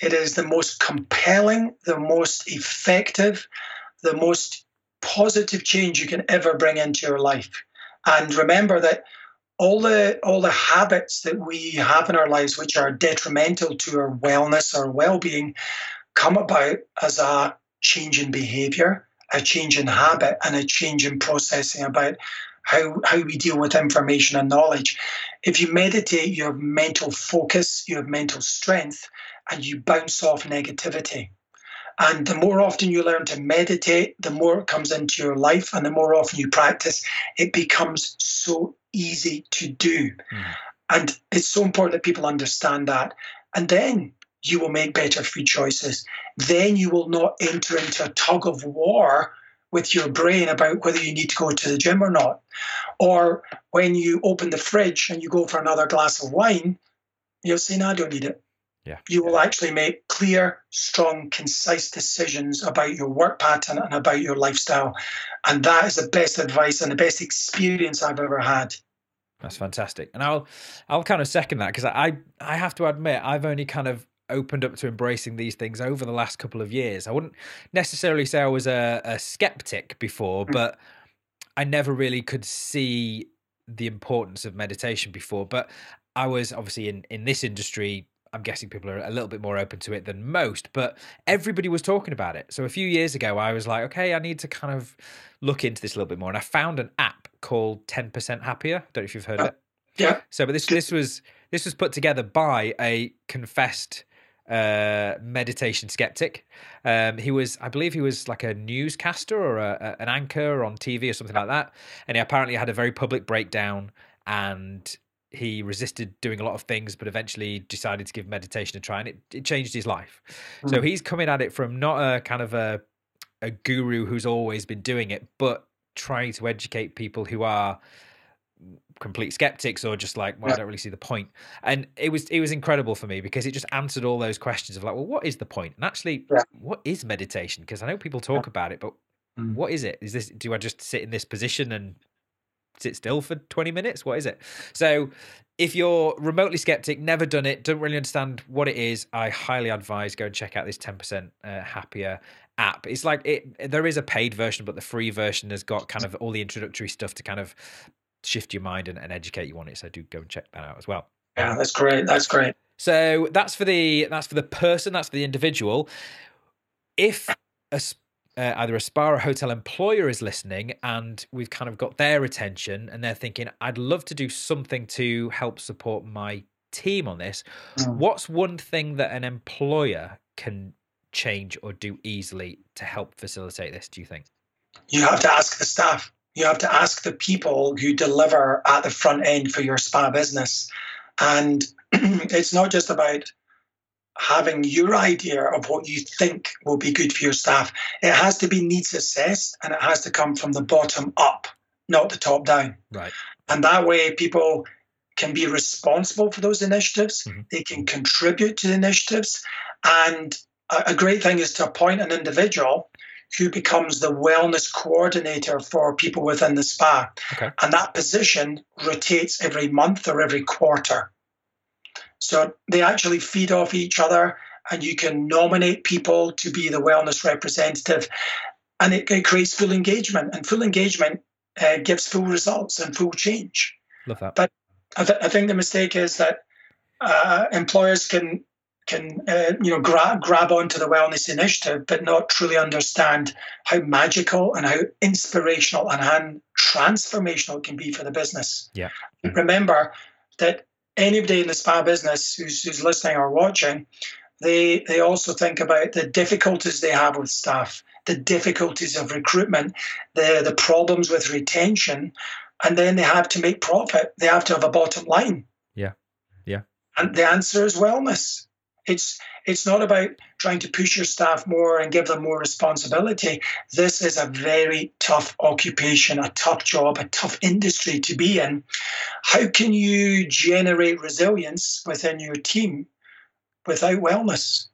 it is the most compelling, the most effective, the most positive change you can ever bring into your life. And remember that all the all the habits that we have in our lives which are detrimental to our wellness or well-being come about as a change in behavior, a change in habit, and a change in processing about how, how we deal with information and knowledge. If you meditate, you have mental focus, you have mental strength, and you bounce off negativity. And the more often you learn to meditate, the more it comes into your life, and the more often you practice, it becomes so easy to do. Mhm. And it's so important that people understand that. And then you will make better food choices. Then you will not enter into a tug of war with your brain about whether you need to go to the gym or not. Or when you open the fridge and you go for another glass of wine, you'll say, No, I don't need it. Yeah. You will actually make clear, strong, concise decisions about your work pattern and about your lifestyle. And that is the best advice and the best experience I've ever had. That's fantastic, and I'll I'll kind of second that because I I have to admit I've only kind of opened up to embracing these things over the last couple of years. I wouldn't necessarily say I was a, a skeptic before, Mm. but I never really could see the importance of meditation before. But I was obviously in in this industry. I'm guessing people are a little bit more open to it than most, but everybody was talking about it. So a few years ago, I was like, okay, I need to kind of look into this a little bit more. And I found an app called 10% Happier. I Don't know if you've heard of it. Yeah. So, but this this was this was put together by a confessed uh, meditation skeptic. Um, he was, I believe, he was like a newscaster or a, a- an anchor on TV or something like that, and he apparently had a very public breakdown and he resisted doing a lot of things, but eventually decided to give meditation a try, and it, it changed his life. So Mm. he's coming at it from not a kind of a a guru who's always been doing it, but trying to educate people who are complete skeptics or just like, well, I don't really see the point. And it was it was incredible for me because it just answered all those questions of like, well, what is the point? And actually, Yeah. what is meditation? Because I know people talk about it, but Mm. what is it? Is this do I just sit in this position and sit still for 20 minutes? What is it? So if you're remotely skeptic, never done it, don't really understand what it is, I highly advise go and check out this 10% uh, happier app. It's like it there is a paid version, but the free version has got kind of all the introductory stuff to kind of shift your mind and, and educate you on it. So do go and check that out as well. Yeah, that's great. That's great. So that's for the that's for the person, that's for the individual. If a, uh, either a spa or hotel employer is listening and we've kind of got their attention and they're thinking, I'd love to do something to help support my team on this. Mm. What's one thing that an employer can change or do easily to help facilitate this? Do you think? You have to ask the staff. You have to ask the people who deliver at the front end for your spa business. And it's not just about having your idea of what you think will be good for your staff. It has to be needs assessed and it has to come from the bottom up, not the top down. Right. And that way, people can be responsible for those initiatives. Mhm. They can contribute to the initiatives. And a, a great thing is to appoint an individual who becomes the wellness coordinator for people within the spa. Okay. And that position rotates every month or every quarter. So they actually feed off each other, and you can nominate people to be the wellness representative. And it, it creates full engagement, and full engagement uh, gives full results and full change. Love that. I, th- I think the mistake is that uh, employers can can uh, you know grab grab onto the wellness initiative, but not truly understand how magical and how inspirational and how transformational it can be for the business. Yeah. Remember that anybody in the spa business who's, who's listening or watching, they they also think about the difficulties they have with staff, the difficulties of recruitment, the the problems with retention, and then they have to make profit. They have to have a bottom line. Yeah. Yeah. And the answer is wellness. It's it's not about trying to push your staff more and give them more responsibility. This is a very tough occupation, a tough job, a tough industry to be in. How can you generate resilience within your team without wellness?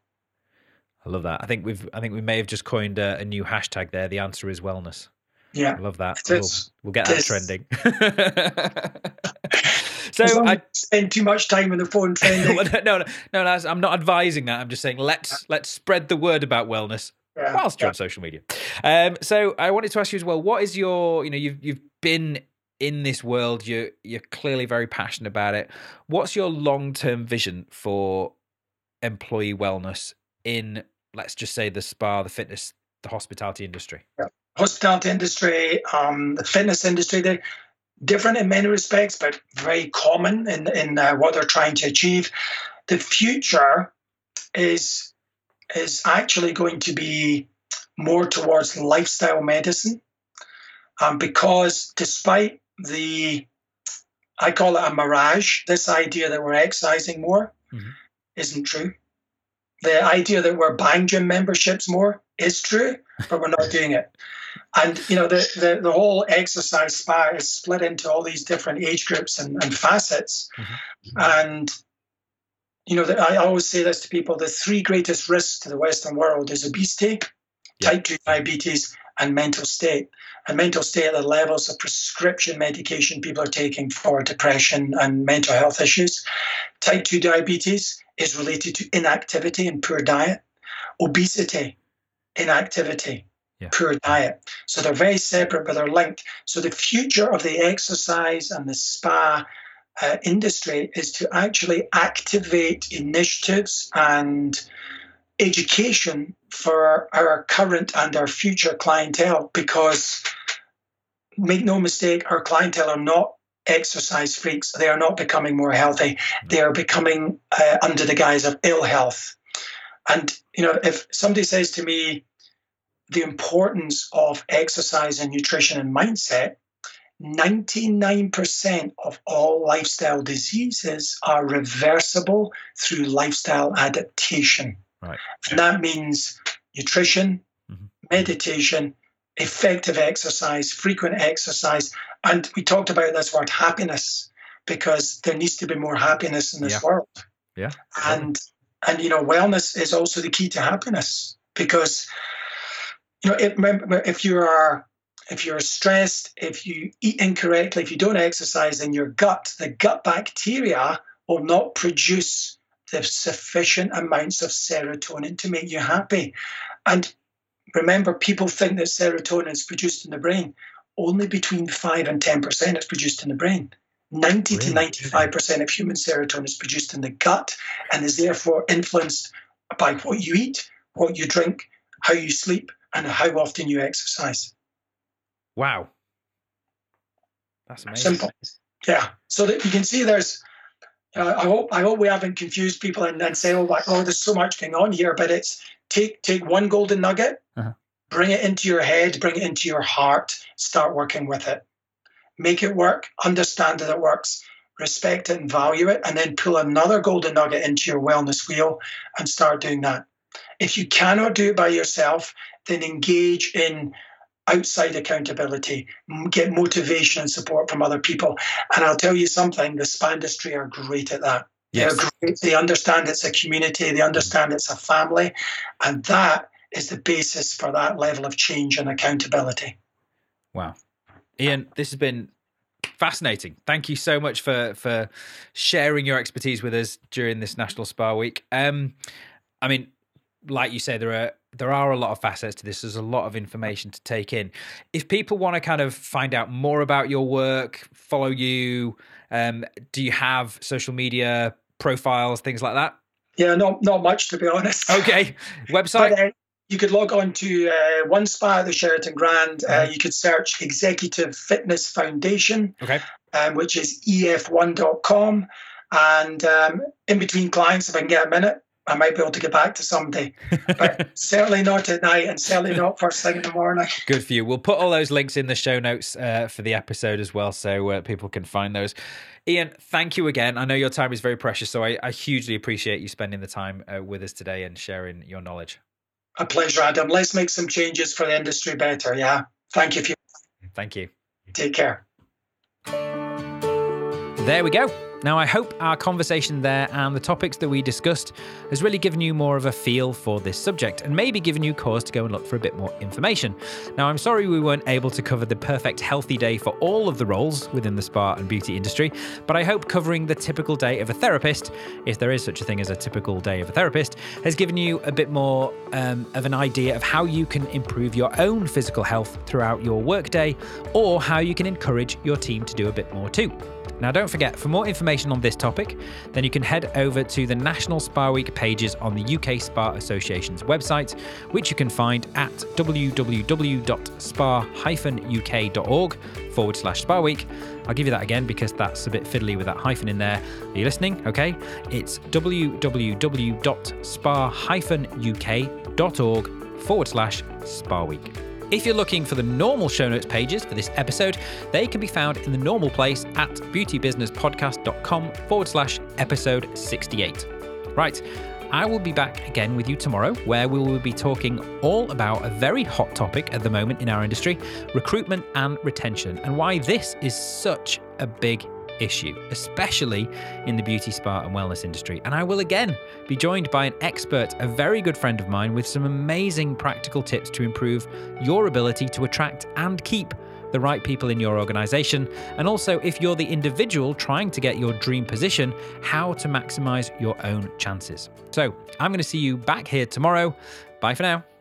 I love that. I think we've I think we may have just coined a, a new hashtag there. The answer is wellness. Yeah, I love that. We'll, we'll, get that trending. so I spend too much time on the phone trending. no, no, no, no, I'm not advising that. I'm just saying let's let's spread the word about wellness yeah, whilst you're yeah. on social media. Um, so I wanted to ask you as well. What is your you know you've you've been in this world. You're you're clearly very passionate about it. What's your long term vision for employee wellness in let's just say the spa, the fitness, the hospitality industry? Yeah hospitality industry, um, the fitness industry, they're different in many respects, but very common in, in uh, what they're trying to achieve. The future is is actually going to be more towards lifestyle medicine, um, because despite the I call it a mirage. This idea that we're exercising more mm-hmm. isn't true. The idea that we're buying gym memberships more is true, but we're not doing it. And you know, the, the, the whole exercise spa is split into all these different age groups and, and facets. Mm-hmm. And you know, the, I always say this to people: the three greatest risks to the Western world is obesity, yeah. type two diabetes, and mental state. And mental state are the levels of prescription medication people are taking for depression and mental health issues. Type 2 diabetes is related to inactivity and poor diet. Obesity, inactivity, yeah. poor diet. So they're very separate, but they're linked. So the future of the exercise and the spa uh, industry is to actually activate initiatives and education for our current and our future clientele because make no mistake our clientele are not exercise freaks they are not becoming more healthy they are becoming uh, under the guise of ill health and you know if somebody says to me the importance of exercise and nutrition and mindset, 99% of all lifestyle diseases are reversible through lifestyle adaptation. Right. And that means nutrition, mm-hmm. meditation, effective exercise, frequent exercise. And we talked about this word happiness because there needs to be more happiness in this yeah. world. Yeah. And and you know, wellness is also the key to happiness because you know, if, if you are if you're stressed, if you eat incorrectly, if you don't exercise, in your gut, the gut bacteria will not produce the sufficient amounts of serotonin to make you happy. And remember, people think that serotonin is produced in the brain. Only between 5 and 10% is produced in the brain. 90 to 95% of human serotonin is produced in the gut and is therefore influenced by what you eat, what you drink, how you sleep, and how often you exercise. Wow. That's amazing. Simple. Yeah. So that you can see there's uh, I hope I hope we haven't confused people and, then say, oh, like, oh, there's so much going on here. But it's take take one golden nugget, uh-huh. bring it into your head, bring it into your heart, start working with it. Make it work, understand that it works, respect it and value it, and then pull another golden nugget into your wellness wheel and start doing that. If you cannot do it by yourself, then engage in outside accountability, get motivation and support from other people. And I'll tell you something, the spa industry are great at that. Yes. They're great. They understand it's a community, they understand it's a family, and that is the basis for that level of change and accountability. Wow. Iain, this has been fascinating. Thank you so much for for sharing your expertise with us during this National Spa Week. Um, I mean, like you say, there are there are a lot of facets to this. There's a lot of information to take in. If people want to kind of find out more about your work, follow you, um, do you have social media profiles, things like that? Yeah, not not much to be honest. Okay, website. But, uh, you could log on to uh, One Spa at the Sheraton Grand. Uh, mm-hmm. you could search Executive Fitness Foundation, okay. um, which is ef1.com. And um, in between clients, if I can get a minute, I might be able to get back to somebody, but certainly not at night and certainly not first thing in the morning. Good for you. We'll put all those links in the show notes uh, for the episode as well, so uh, people can find those. Iain, thank you again. I know your time is very precious, so I, I hugely appreciate you spending the time uh, with us today and sharing your knowledge. A pleasure, Adam. Let's make some changes for the industry better. Yeah. Thank you. For- thank you. Take care. There we go. Now, I hope our conversation there and the topics that we discussed has really given you more of a feel for this subject and maybe given you cause to go and look for a bit more information. Now, I'm sorry we weren't able to cover the perfect healthy day for all of the roles within the spa and beauty industry, but I hope covering the typical day of a therapist, if there is such a thing as a typical day of a therapist, has given you a bit more um, of an idea of how you can improve your own physical health throughout your workday or how you can encourage your team to do a bit more too. Now, don't forget, for more information on this topic, then you can head over to the National Spa Week pages on the UK Spa Association's website, which you can find at www.spa-uk.org forward slash Spa Week. I'll give you that again because that's a bit fiddly with that hyphen in there. Are you listening? Okay. It's www.spa-uk.org forward slash Spa Week. If you're looking for the normal show notes pages for this episode, they can be found in the normal place at beautybusinesspodcast.com forward slash episode 68. Right, I will be back again with you tomorrow, where we will be talking all about a very hot topic at the moment in our industry recruitment and retention, and why this is such a big issue, especially in the beauty, spa, and wellness industry. And I will again be joined by an expert, a very good friend of mine, with some amazing practical tips to improve your ability to attract and keep the right people in your organization. And also, if you're the individual trying to get your dream position, how to maximize your own chances. So, I'm going to see you back here tomorrow. Bye for now.